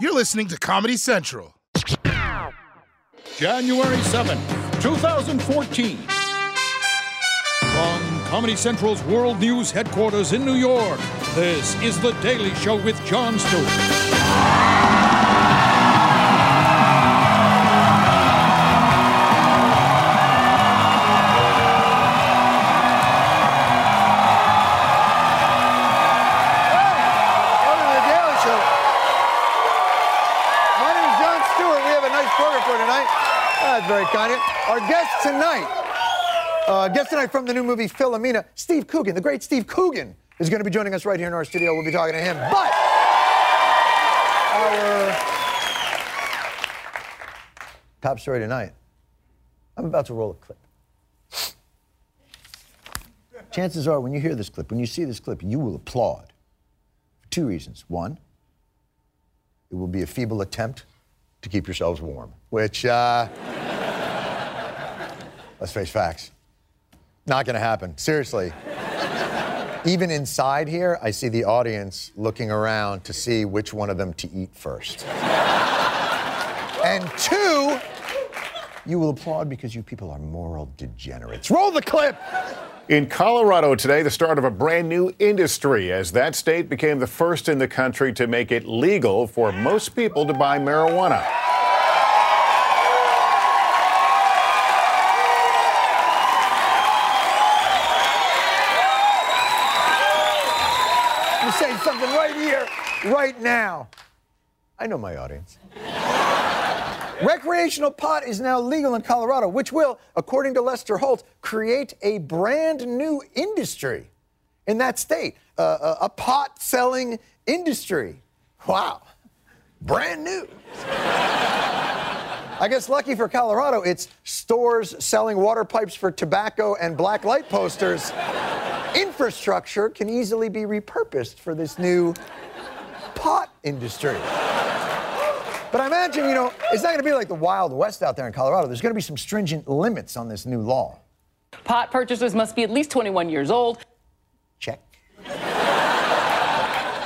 You're listening to Comedy Central. January 7th, 2014. From Comedy Central's World News headquarters in New York, this is The Daily Show with Jon Stewart. That's very kind of. Our guest tonight, uh, guest tonight from the new movie Philomena, Steve Coogan, the great Steve Coogan, is going to be joining us right here in our studio. We'll be talking to him. But our top story tonight, I'm about to roll a clip. Chances are, when you hear this clip, when you see this clip, you will applaud for two reasons. One, it will be a feeble attempt to keep yourselves warm, which, uh, let's face facts, not to happen. Seriously. Even inside here, I see the audience looking around to see which one of them to eat first. and two, you will applaud because you people are moral degenerates. Roll the clip! In Colorado today, the start of a brand new industry as that state became the first in the country to make it legal for most people to buy marijuana. Right now. I know my audience. Recreational pot is now legal in Colorado, which will, according to Lester Holt, create a brand new industry in that state. Uh, a, a pot selling industry. Wow. Brand new. I guess lucky for Colorado, it's stores selling water pipes for tobacco and black light posters. Infrastructure can easily be repurposed for this new pot industry. But I imagine, you know, it's not going to be like the Wild West out there in Colorado. There's going to be some stringent limits on this new law. Pot purchasers must be at least 21 years old. Check.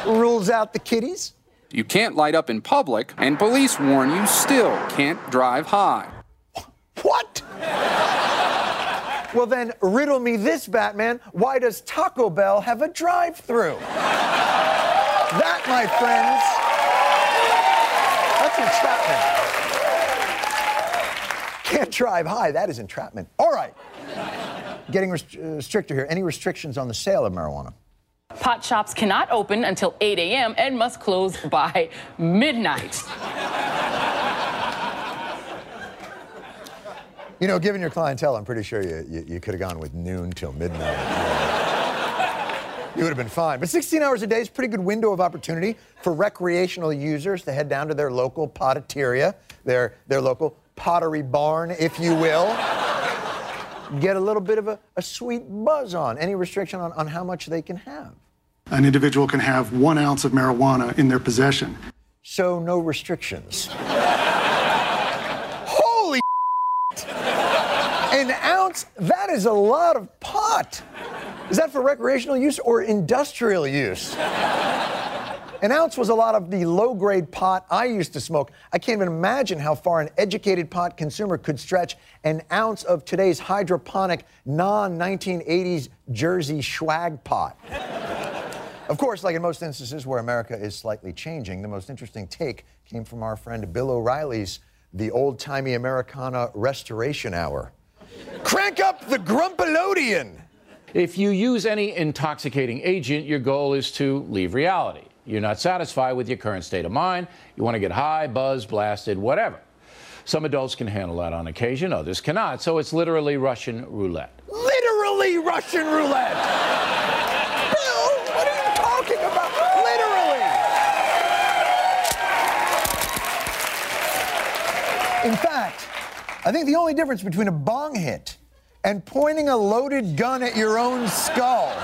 Rules out the kiddies. You can't light up in public, and police warn you still can't drive high. What? well, then riddle me this, Batman. Why does Taco Bell have a drive through? That, my friends, that's entrapment. Can't drive high. That is entrapment. All right. Getting rest- uh, stricter here. Any restrictions on the sale of marijuana? Pot shops cannot open until 8 a.m. and must close by midnight. You know, given your clientele, I'm pretty sure you, you, you could have gone with noon till midnight. You would have been fine. But 16 hours a day is a pretty good window of opportunity for recreational users to head down to their local potateria, their, their local pottery barn, if you will. Get a little bit of a, a sweet buzz on. Any restriction on, on how much they can have? An individual can have one ounce of marijuana in their possession. So, no restrictions. Holy An ounce? That is a lot of pot. Is that for recreational use or industrial use? An ounce was a lot of the low grade pot I used to smoke. I can't even imagine how far an educated pot consumer could stretch an ounce of today's hydroponic non 1980s Jersey swag pot. Of course, like in most instances where America is slightly changing, the most interesting take came from our friend Bill O'Reilly's The Old Timey Americana Restoration Hour. Crank up the Grumpalodian! If you use any intoxicating agent, your goal is to leave reality. You're not satisfied with your current state of mind. You want to get high, buzz, blasted, whatever. Some adults can handle that on occasion, others cannot. So it's literally Russian roulette. Literally Russian roulette! Bill, what are you talking about? Literally! In fact, I think the only difference between a bong hit and pointing a loaded gun at your own skull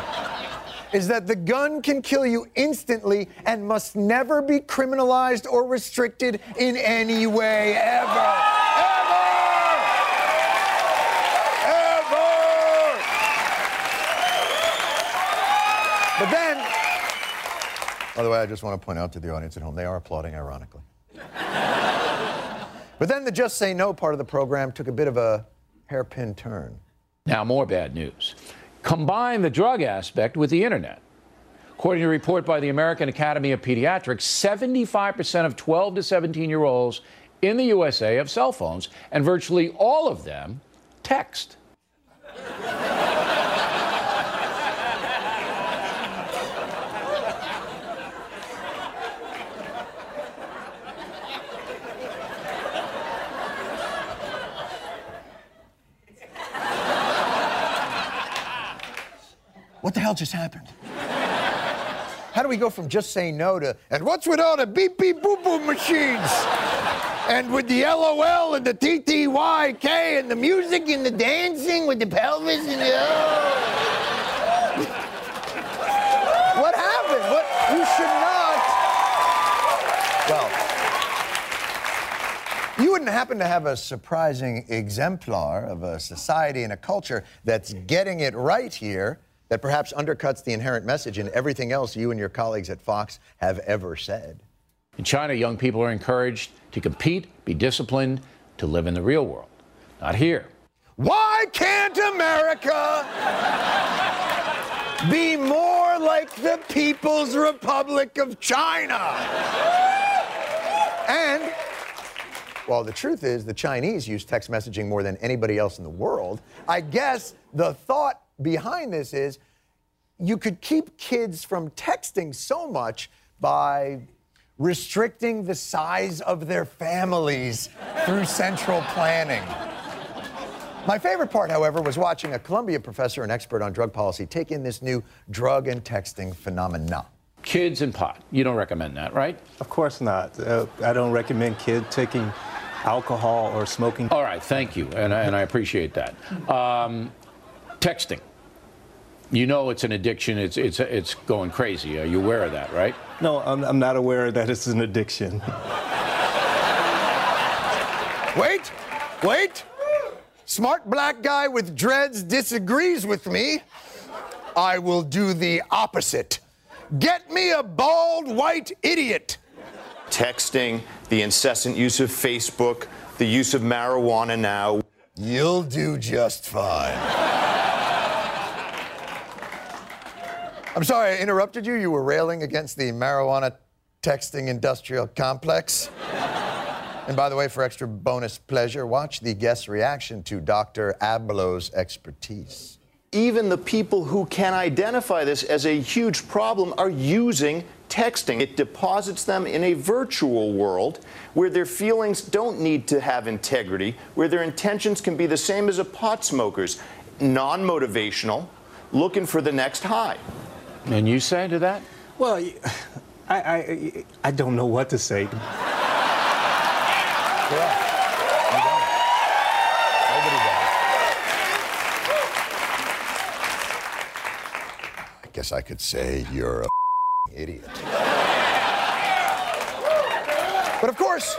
is that the gun can kill you instantly and must never be criminalized or restricted in any way, ever. But then, by the way, I just want to point out to the audience at home, they are applauding ironically. but then the Just Say No part of the program took a bit of a hairpin turn. Now, more bad news. Combine the drug aspect with the internet. According to a report by the American Academy of Pediatrics, 75% of 12 to 17 year olds in the USA have cell phones, and virtually all of them text. What the hell just happened? How do we go from just saying no to, and what's with all the beep beep boop boop machines? And with the LOL and the TTYK and the music and the dancing with the pelvis and the. Oh. what happened? What? You should not. Well, you wouldn't happen to have a surprising exemplar of a society and a culture that's getting it right here that perhaps undercuts the inherent message in everything else you and your colleagues at Fox have ever said. In China, young people are encouraged to compete, be disciplined, to live in the real world. Not here. Why can't America be more like the People's Republic of China? And while the truth is the Chinese use text messaging more than anybody else in the world, I guess the thought behind this is you could keep kids from texting so much by restricting the size of their families through central planning. My favorite part, however, was watching a Columbia professor and expert on drug policy take in this new drug and texting phenomena. Kids and pot. You don't recommend that, right? Of course not. Uh, I don't recommend kids taking alcohol or smoking. All right, thank you, and, I- and I appreciate that. Um, texting. You know it's an addiction. It's it's it's going crazy. Are you aware of that, right? No, I'm, I'm not aware that it's an addiction. Wait, wait. Smart black guy with dreads disagrees with me. I will do the opposite. Get me a bald white idiot. texting, the incessant use of Facebook, the use of marijuana now. You'll do just fine. I'm sorry I interrupted you. You were railing against the marijuana texting industrial complex. And by the way, for extra bonus pleasure, watch the guest's reaction to Dr. Ablow's expertise. Even the people who can identify this as a huge problem are using texting. It deposits them in a virtual world where their feelings don't need to have integrity, where their intentions can be the same as a pot smoker's non motivational, looking for the next high. And you say to that? Well, I I don't know what to say. I guess I could say you're a idiot. But of course,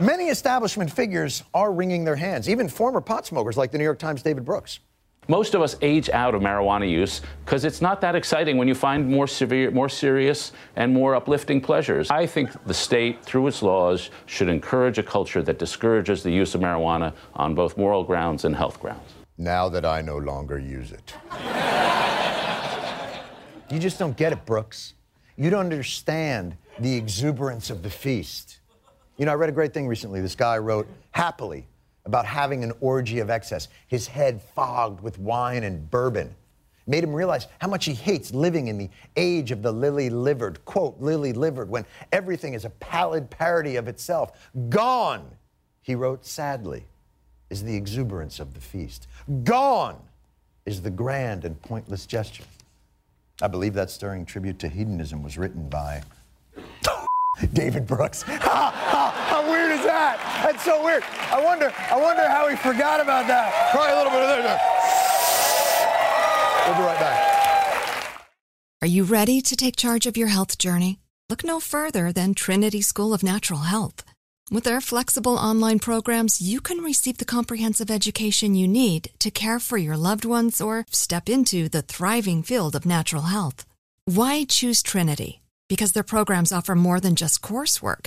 many establishment figures are wringing their hands, even former pot smokers like the New York Times' David Brooks. Most of us age out of marijuana use because it's not that exciting when you find more severe, more serious, and more uplifting pleasures. I think the state, through its laws, should encourage a culture that discourages the use of marijuana on both moral grounds and health grounds. Now that I no longer use it. you just don't get it, Brooks. You don't understand the exuberance of the feast. You know, I read a great thing recently. This guy wrote happily about having an orgy of excess, his head fogged with wine and bourbon. Made him realize how much he hates living in the age of the lily livered, quote, lily livered, when everything is a pallid parody of itself. Gone, he wrote sadly, is the exuberance of the feast. Gone is the grand and pointless gesture. I believe that stirring tribute to hedonism was written by David Brooks. how weird is that? That's so weird. I wonder, I wonder how he forgot about that. Probably a little bit of that. We'll be right back. Are you ready to take charge of your health journey? Look no further than Trinity School of Natural Health. With their flexible online programs, you can receive the comprehensive education you need to care for your loved ones or step into the thriving field of natural health. Why choose Trinity? Because their programs offer more than just coursework.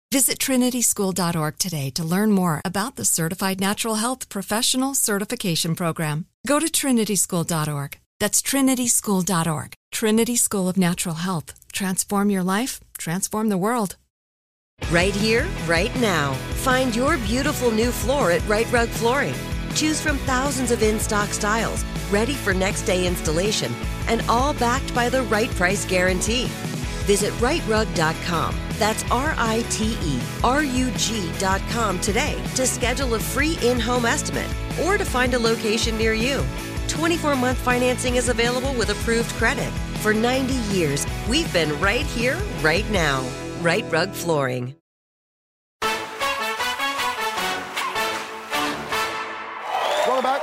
Visit trinityschool.org today to learn more about the Certified Natural Health Professional Certification Program. Go to trinityschool.org. That's trinityschool.org. Trinity School of Natural Health. Transform your life, transform the world. Right here, right now. Find your beautiful new floor at Rite Rug Flooring. Choose from thousands of in stock styles, ready for next day installation, and all backed by the right price guarantee. Visit rightrug.com. That's R I T E R U G.com today to schedule a free in home estimate or to find a location near you. 24 month financing is available with approved credit. For 90 years, we've been right here, right now. Rite Rug Flooring. Welcome back.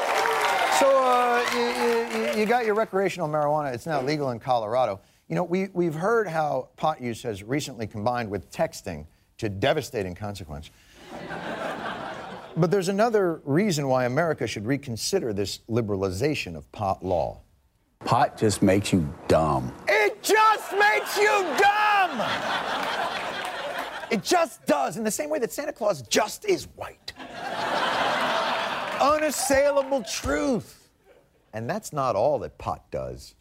So uh, you, you, you got your recreational marijuana. It's now legal in Colorado. You know, we, we've heard how pot use has recently combined with texting to devastating consequence. but there's another reason why America should reconsider this liberalization of pot law. Pot just makes you dumb. It just makes you dumb! It just does, in the same way that Santa Claus just is white. Unassailable truth. And that's not all that pot does.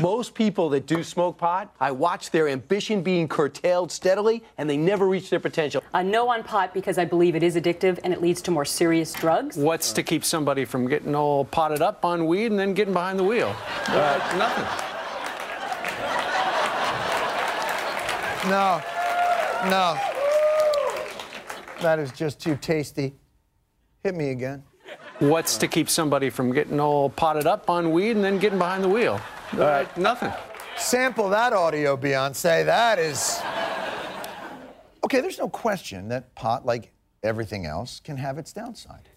Most people that do smoke pot, I watch their ambition being curtailed steadily, and they never reach their potential. A no on pot because I believe it is addictive and it leads to more serious drugs. What's to keep somebody from getting all potted up on weed and then getting behind the wheel? Uh, nothing. No. No. That is just too tasty. Hit me again. What's to keep somebody from getting all potted up on weed and then getting behind the wheel? Uh, nothing. Sample that audio, Beyonce. That is. Okay, there's no question that pot, like everything else, can have its downside.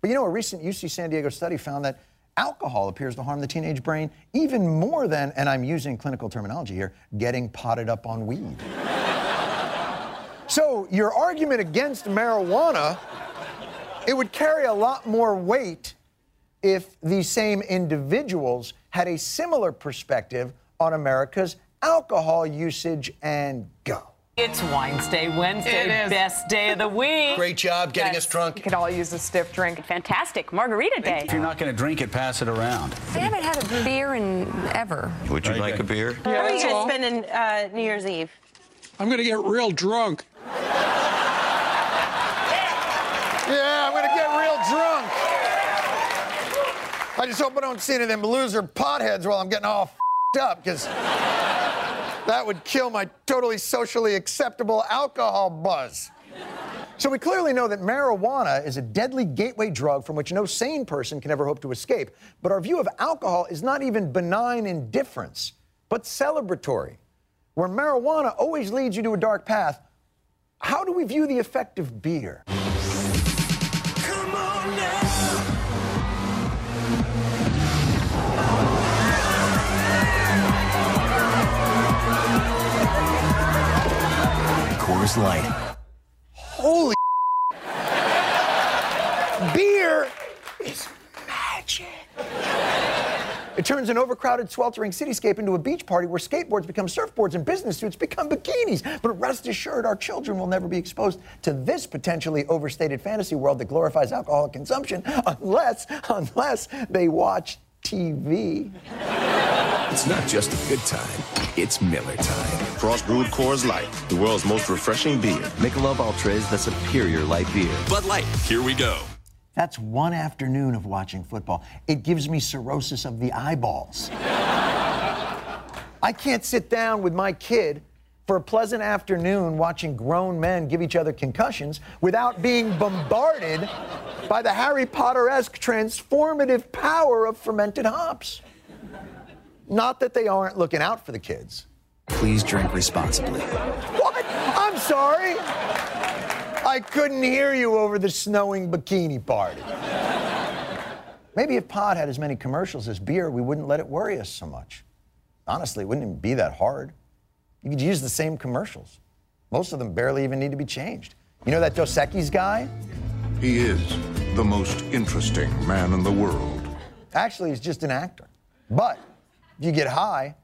But you know, a recent UC San Diego study found that alcohol appears to harm the teenage brain even more than, and I'm using clinical terminology here, getting potted up on weed. so, your argument against marijuana, it would carry a lot more weight if these same individuals had a similar perspective on America's alcohol usage and go. It's Wednesday, Wednesday, best day of the week. Great job getting us drunk. We could all use a stiff drink. Fantastic. Margarita day. If you're not going to drink it, pass it around. I haven't had a beer in ever. Would you like a beer? How are you guys spending uh, New Year's Eve? I'm going to get real drunk. Yeah, I'm going to get real drunk. I just hope I don't see any of them loser potheads while I'm getting all f***ed up, because that would kill my totally socially acceptable alcohol buzz. So we clearly know that marijuana is a deadly gateway drug from which no sane person can ever hope to escape. But our view of alcohol is not even benign indifference, but celebratory. Where marijuana always leads you to a dark path, how do we view the effect of beer? light. Holy beer is magic. It turns an overcrowded, sweltering cityscape into a beach party where skateboards become surfboards and business suits become bikinis. But rest assured, our children will never be exposed to this potentially overstated fantasy world that glorifies alcohol consumption unless, unless they watch TV. It's not just a good time, it's Miller time. Cross brewed Coors Light, the world's most refreshing beer. Michelob Ultra is the superior light beer. Bud Light, here we go. That's one afternoon of watching football. It gives me cirrhosis of the eyeballs. I can't sit down with my kid for a pleasant afternoon watching grown men give each other concussions without being bombarded by the Harry Potter esque transformative power of fermented hops. Not that they aren't looking out for the kids. Please drink responsibly. What? I'm sorry. I couldn't hear you over the snowing bikini party. Maybe if pod had as many commercials as beer, we wouldn't let it worry us so much. Honestly, it wouldn't even be that hard. You could use the same commercials. Most of them barely even need to be changed. You know that Dos Equis guy? He is the most interesting man in the world. Actually, he's just an actor. But if you get high,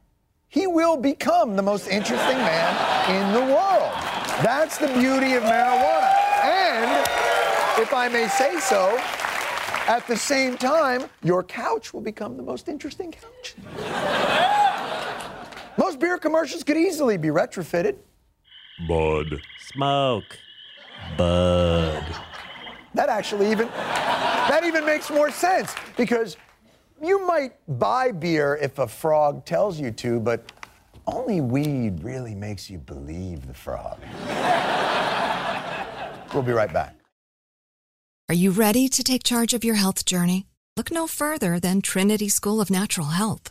he will become the most interesting man in the world. That's the beauty of marijuana. And if I may say so, at the same time, your couch will become the most interesting couch. Most beer commercials could easily be retrofitted. Bud. Smoke. Bud. That actually even that even makes more sense because you might buy beer if a frog tells you to, but only weed really makes you believe the frog. we'll be right back. Are you ready to take charge of your health journey? Look no further than Trinity School of Natural Health.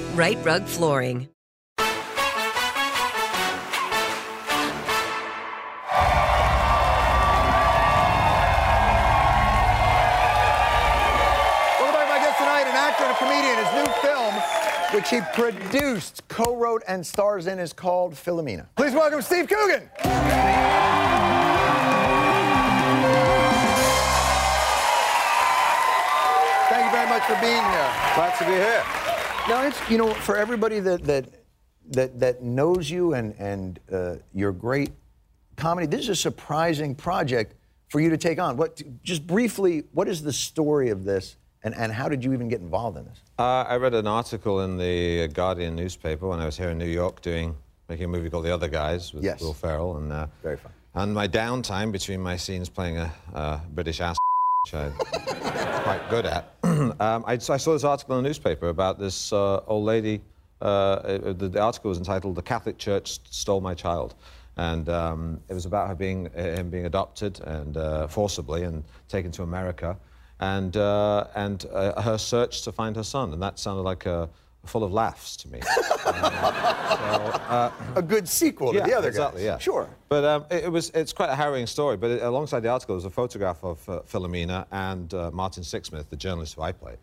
Rite Rug Flooring. Welcome back, my guest tonight, an actor and a comedian. His new film, which he produced, co-wrote, and stars in, is called Philomena. Please welcome Steve Coogan. Thank you very much for being here. Glad to be here. Now, it's you know, for everybody that that that that knows you and and uh, your great comedy, this is a surprising project for you to take on. What, just briefly, what is the story of this, and and how did you even get involved in this? Uh, I read an article in the Guardian newspaper when I was here in New York doing making a movie called The Other Guys with Yes. Will Ferrell, and uh, very fun. And my downtime between my scenes playing a, uh British ass, which I'm quite good at, um, I, so I saw this article in the newspaper about this uh, old lady. Uh, uh, the, the article was entitled "The Catholic Church Stole My Child." And um, it was about her being, uh, him being adopted and uh, forcibly and taken to America, and uh, and her search to find her son, and that sounded like a full of laughs to me. a good sequel to yeah, the other exactly, guys. Yeah, Sure. But um, it, it was it's quite a harrowing story. But it, alongside the article was a photograph of uh, Philomena and uh, Martin Sixsmith, the journalist who I play.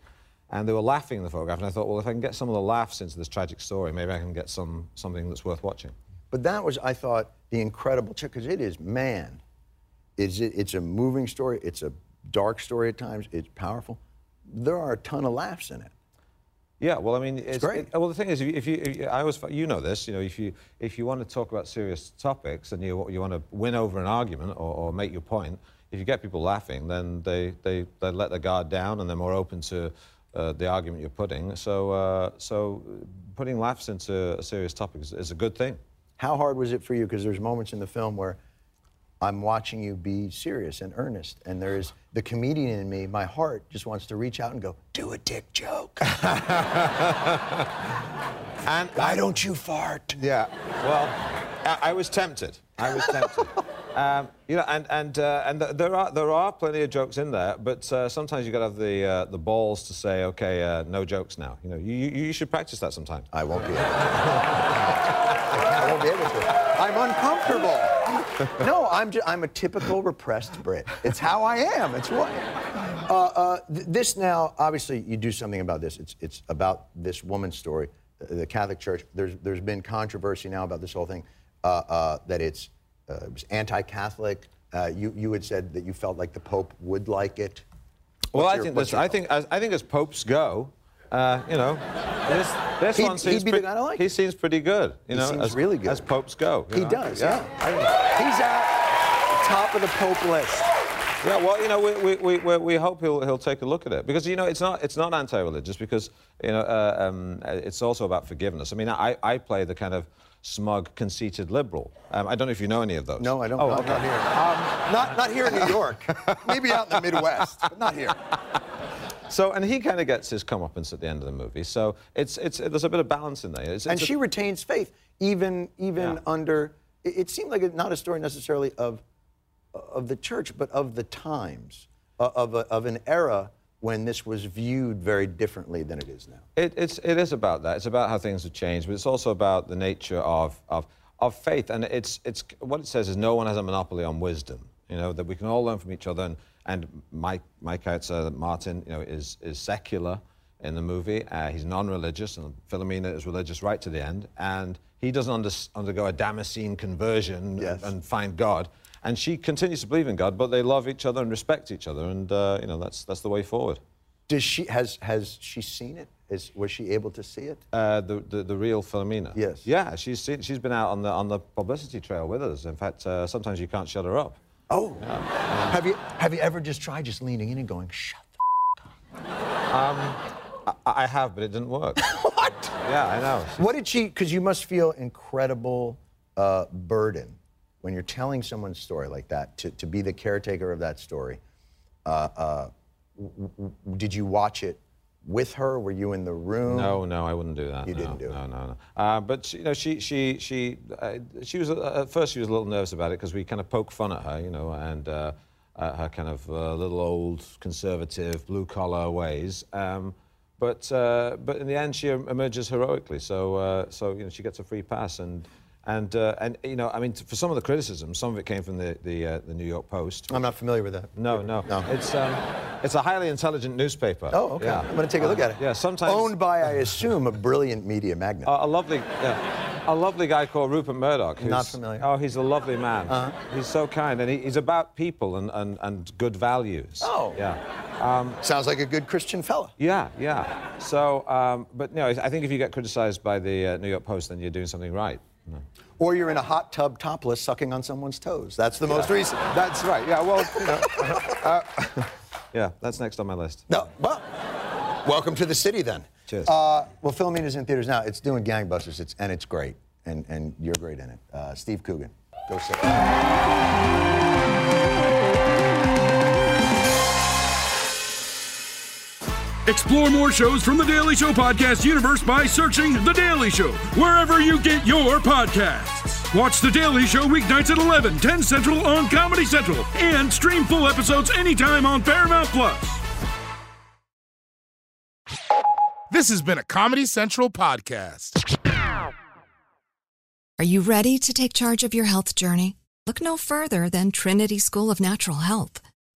and they were laughing in the photograph. And I thought, well, if I can get some of the laughs into this tragic story, maybe I can get some something that's worth watching. But that was, I thought, the incredible because it is, man, is it, it's a moving story. It's a dark story at times. It's powerful. There are a ton of laughs in it. Yeah, well, I mean, it's, great. it- well, the thing is, if you, if you, if you, I always, you know this, you know, if you if you want to talk about serious topics and you you want to win over an argument or, or make your point, if you get people laughing, then they they, they let their guard down and they're more open to uh, the argument you're putting. So uh, so putting laughs into a serious topic is, is a good thing. How hard was it for you? Because there's moments in the film where I'm watching you be serious and earnest, and there is the comedian in me. My heart just wants to reach out and go, "Do a dick joke." and why don't you fart? Yeah. Well, I, I was tempted. I was tempted. Um, you know, and and uh, and th- there are there are plenty of jokes in there, but uh, sometimes you got to have the uh, the balls to say, okay, uh, no jokes now. You know, you, you you should practice that sometime. I won't be. Able to. I won't be able to. I'm uncomfortable. no, I'm ju- I'm a typical repressed Brit. It's how I am. It's what. Uh, uh, th- this now, obviously, you do something about this. It's it's about this woman's story, uh, the Catholic Church. There's there's been controversy now about this whole thing, uh, uh, that it's uh, it was anti-Catholic. Uh, you you had said that you felt like the Pope would like it. Well, What's I think this, I think as, I think as popes go, uh, you know, this this He'd- one seems he'd be the pretty, like. he seems pretty good. You He know, seems as, really good. as popes go. He know. does, yeah. He's at top of the Pope list. Yeah, well, you know, we, we, we, we- we hope he'll, he'll take a look at it because you know it's not it's not anti-religious because you know uh, um, it's also about forgiveness. I mean, I, I play the kind of smug, conceited liberal. Um, I don't know if you know any of those. No, I don't. Oh, no, okay. Not here. Um, not, not here in New York. Maybe out in the Midwest, but not here. So, and he kind of gets his comeuppance at the end of the movie. So it's it's there's a bit of balance in there. It's, and it's a- she retains faith, even even Yeah. under. It, it seemed like not a story necessarily of of the church, but of the times, of a, of an era when this was viewed very differently than it is now. It, it's, it is about that. It's about how things have changed, but it's also about the nature of, of, of faith. And it's, it's, what it says is no one has a monopoly on wisdom, you know, that we can all learn from each other. And, and my, my character, uh, Martin, you know, is, is secular in the movie. Uh, he's non-religious, and Philomena is religious right to the end. And he doesn't under, undergo a Damascene conversion and, and find God. And she continues to believe in God, but they love each other and respect each other. And, uh, you know, that's, that's the way forward. Does she has has she seen it? Is was she able to see it? Uh, the, the the real Philomena. Yes. Yeah, she's seen, she's been out on the on the publicity trail with us. In fact, uh, sometimes you can't shut her up. Oh. Have you have you ever just tried just leaning in and going shut? the Um, I, I have, but it didn't work. what? Yeah, I know. What did she? Because you must feel incredible uh, burden when you're telling someone's story like that. To, to be the caretaker of that story. Uh, uh, did you watch it with her? Were you in the room? No, no, I wouldn't do that. You no, didn't do it. No, no, no. Uh, but she, you know, she, she, she, uh, she was uh, at first she was a little nervous about it because we kind of poke fun at her, you know, and uh, her kind of uh, little old conservative blue collar ways. Um, but uh, but in the end, she emerges heroically. So uh, so you know, she gets a free pass and. And, uh, and you know, I mean, t- for some of the criticism, some of it came from the, the, uh, the New York Post. I'm not familiar with that. No, no. No. It's, um, it's a highly intelligent newspaper. Oh, okay. Yeah. I'm going to take a look Uh, at it. Yeah, sometimes. Owned by, I assume, a brilliant media magnate. A, a lovely, yeah, a lovely guy called Rupert Murdoch. Not familiar. Oh, he's a lovely man. Uh-huh. He's so kind, and he, he's about people and, and, and good values. Oh. yeah. Um, Sounds like a good Christian fella. yeah, yeah. So, um, but no, I think if you get criticised by the uh, New York Post, then you're doing something right. No. Or you're in a hot tub topless sucking on someone's toes. That's the most recent. That's right. Yeah. Well, you know, uh, yeah, that's next on my list. No, well, welcome to the city then. Cheers. Uh, well, Philomena's in theaters now. It's doing gangbusters, it's, and it's great. And, and you're great in it. Uh, Steve Coogan, go sit. Explore more shows from the Daily Show podcast universe by searching The Daily Show wherever you get your podcasts. Watch The Daily Show weeknights at 11, 10 Central on Comedy Central, and stream full episodes anytime on Paramount Plus. This has been a Comedy Central podcast. Are you ready to take charge of your health journey? Look no further than Trinity School of Natural Health.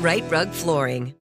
Rite Rug Flooring.